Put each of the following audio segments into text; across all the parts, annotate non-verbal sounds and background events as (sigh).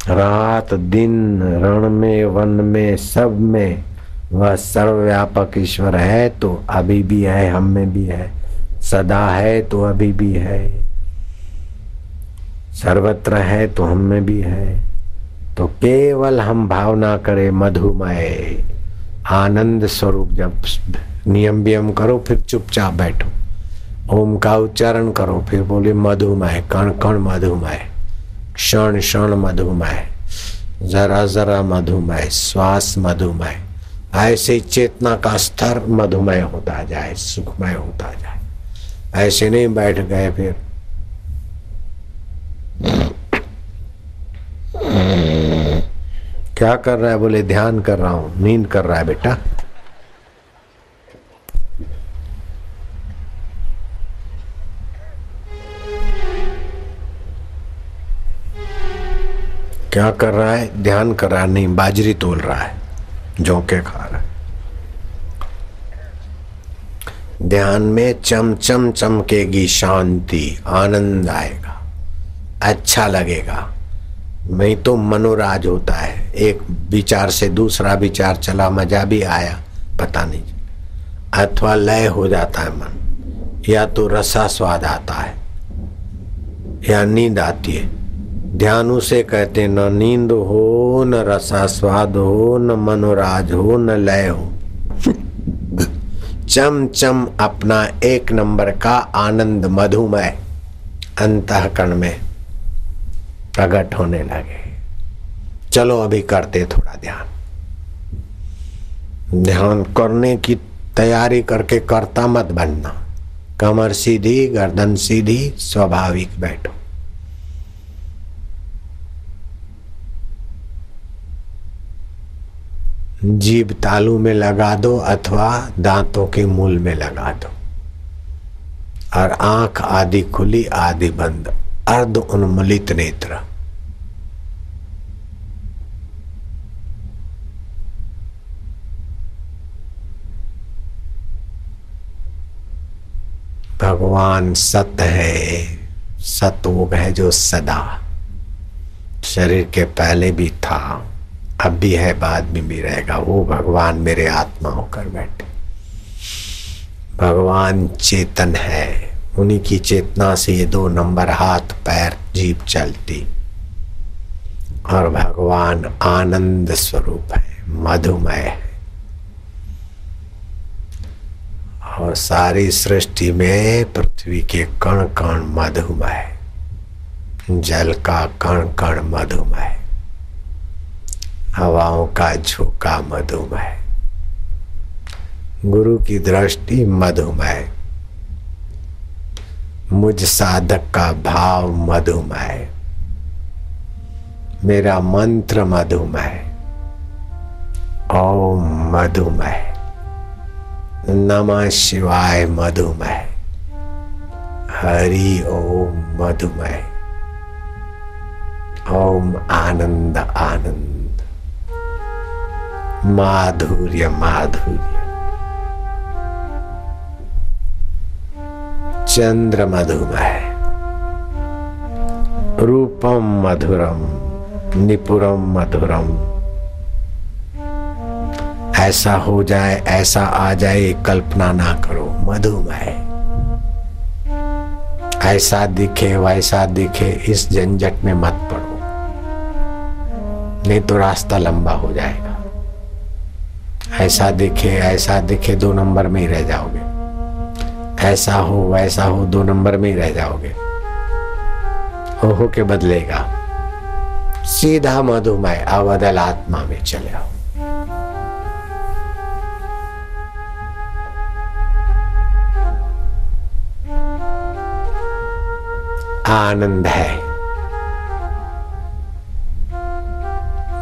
रात दिन, रण में, वन में, सब में, वह सर्वव्यापक ईश्वर है तो अभी भी है, हम में भी है, सदा है तो अभी भी है, सर्वत्र है तो हम में भी है तो केवल हम भावना करें मधुमय, आनंद स्वरूप, जब नियम वियम करो, फिर चुपचाप बैठो, ओम का उच्चारण करो, फिर बोले मधुमय, कण कण मधुमय। क्षण क्षण मधुमय जरा जरा मधुमय श्वास मधुमय ऐसे चेतना का स्तर मधुमय होता जाए, सुखमय होता जाए। ऐसे नहीं बैठ गए फिर। क्या कर रहा है? बोले, ध्यान कर रहा हूँ, नींद कर रहा है बेटा। क्या कर रहा है? ध्यान कर रहा है, नहीं, बाजरी तोल रहा है, झोंके खा रहा है। ध्यान में चम चम चमकेगी शांति, आनंद आएगा अच्छा लगेगा। नहीं तो मनोराज होता है, एक विचार से दूसरा विचार चला, मज़ा भी आया, पता नहीं। अथवा लय हो जाता है मन, या तो रसा स्वाद आता है, या नींद आती है। ध्यान उसे कहते न नींद हो, न रसा स्वाद हो, न मनोराज हो, न लय हो। (laughs) चम चम अपना एक नंबर का आनंद मधुमय अंतकरण में प्रकट होने लगे। चलो अभी करते थोड़ा ध्यान। ध्यान करने की तैयारी करके करता मत बनना। कमर सीधी, गर्दन सीधी, स्वाभाविक बैठो। जीभ तालू में लगा दो अथवा दांतों के मूल में लगा दो। और आँख आदि खुली, आदि बंद। अर्ध उन्मूलित नेत्र। भगवान सत है। सतोग है जो सदा। शरीर के पहले भी था। अब भी है, बाद में भी रहेगा। वो भगवान मेरे आत्मा होकर बैठे। भगवान चेतन है। उन्हीं की चेतना से ये दो नंबर हाथ, पैर जीप चलती। और भगवान आनंद स्वरूप है, मधुमय है। और सारी सृष्टि में पृथ्वी के कण कण मधुमय जल का कण कण मधुमय हवाओं का झोंका मधुमय गुरु की दृष्टि मधुमय मुझ साधक का भाव मधुमय मेरा मंत्र मधुमय ओम मधुमय नमः शिवाय मधुमय हरि ओम मधुमय ओम आनंद आनंद। माधुर्य माधुर्य। चंद्र मधुमय रूपम मधुरम, निपुरम मधुरम। ऐसा हो जाए, ऐसा आ जाए कल्पना ना करो। मधुमय। ऐसा दिखे, वैसा दिखे, इस झंझट में मत पड़ो। नहीं तो रास्ता लंबा हो जाएगा। ऐसा दिखे ऐसा दिखे, दो नंबर में ही रह जाओगे। ऐसा हो, वैसा हो, दो नंबर में ही रह जाओगे। हो हो के बदलेगा। सीधा मधुमय, अवदल आत्मा में चले आओ। आनंद है।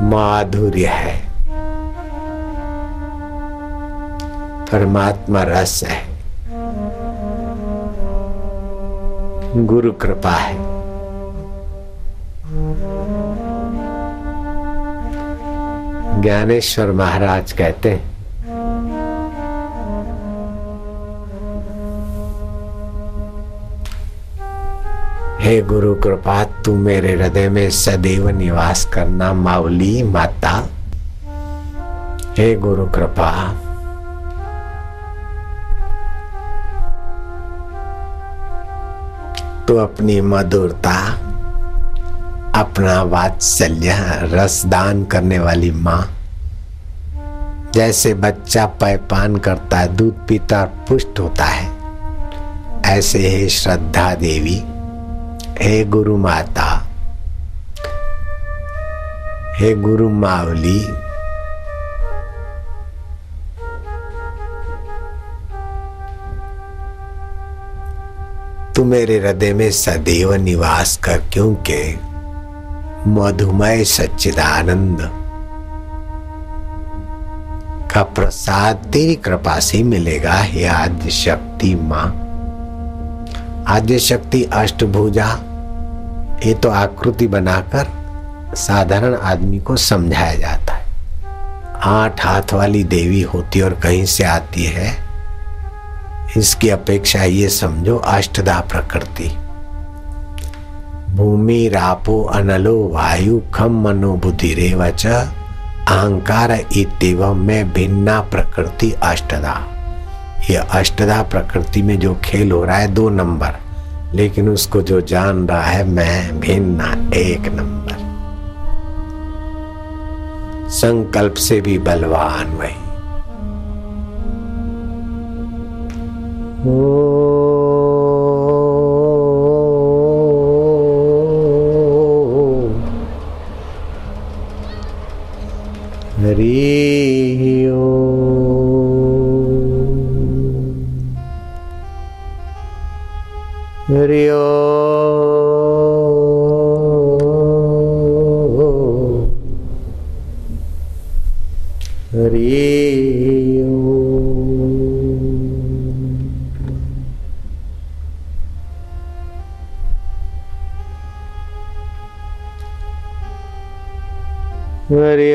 माधुर्य है। परमात्मा रस है। गुरु कृपा है। ज्ञानेश्वर महाराज कहते हैं, हे गुरु कृपा, तू मेरे हृदय में सदैव निवास करना मावली माता। हे गुरु कृपा तो अपनी मधुरता, अपना वात्सल्य रसदान करने वाली माँ, जैसे बच्चा पैपान करता है, दूध पीता पुष्ट होता है, ऐसे हे श्रद्धा देवी, हे गुरु माता, हे गुरु मावली तू मेरे हृदय में सदैव निवास कर, क्योंकि मधुमय सच्चिदानंद का प्रसाद तेरी कृपा से मिलेगा। हे आद्य शक्ति माँ आद्य शक्ति अष्टभुजा, ये तो आकृति बनाकर साधारण आदमी को समझाया जाता है। आठ हाथ वाली देवी होती और कहीं से आती है इसकी अपेक्षा ये समझो अष्टदा प्रकृति। भूमि, रापो, अनलो, वायु, खम मनो बुद्धि रेवच, अहंकार इतव में भिन्ना प्रकृति अष्टदा। ये अष्टदा प्रकृति में जो खेल हो रहा है दो नंबर, लेकिन उसको जो जान रहा है मैं भिन्ना एक नंबर। संकल्प से भी बलवान वही। हरि हरि हरि हरि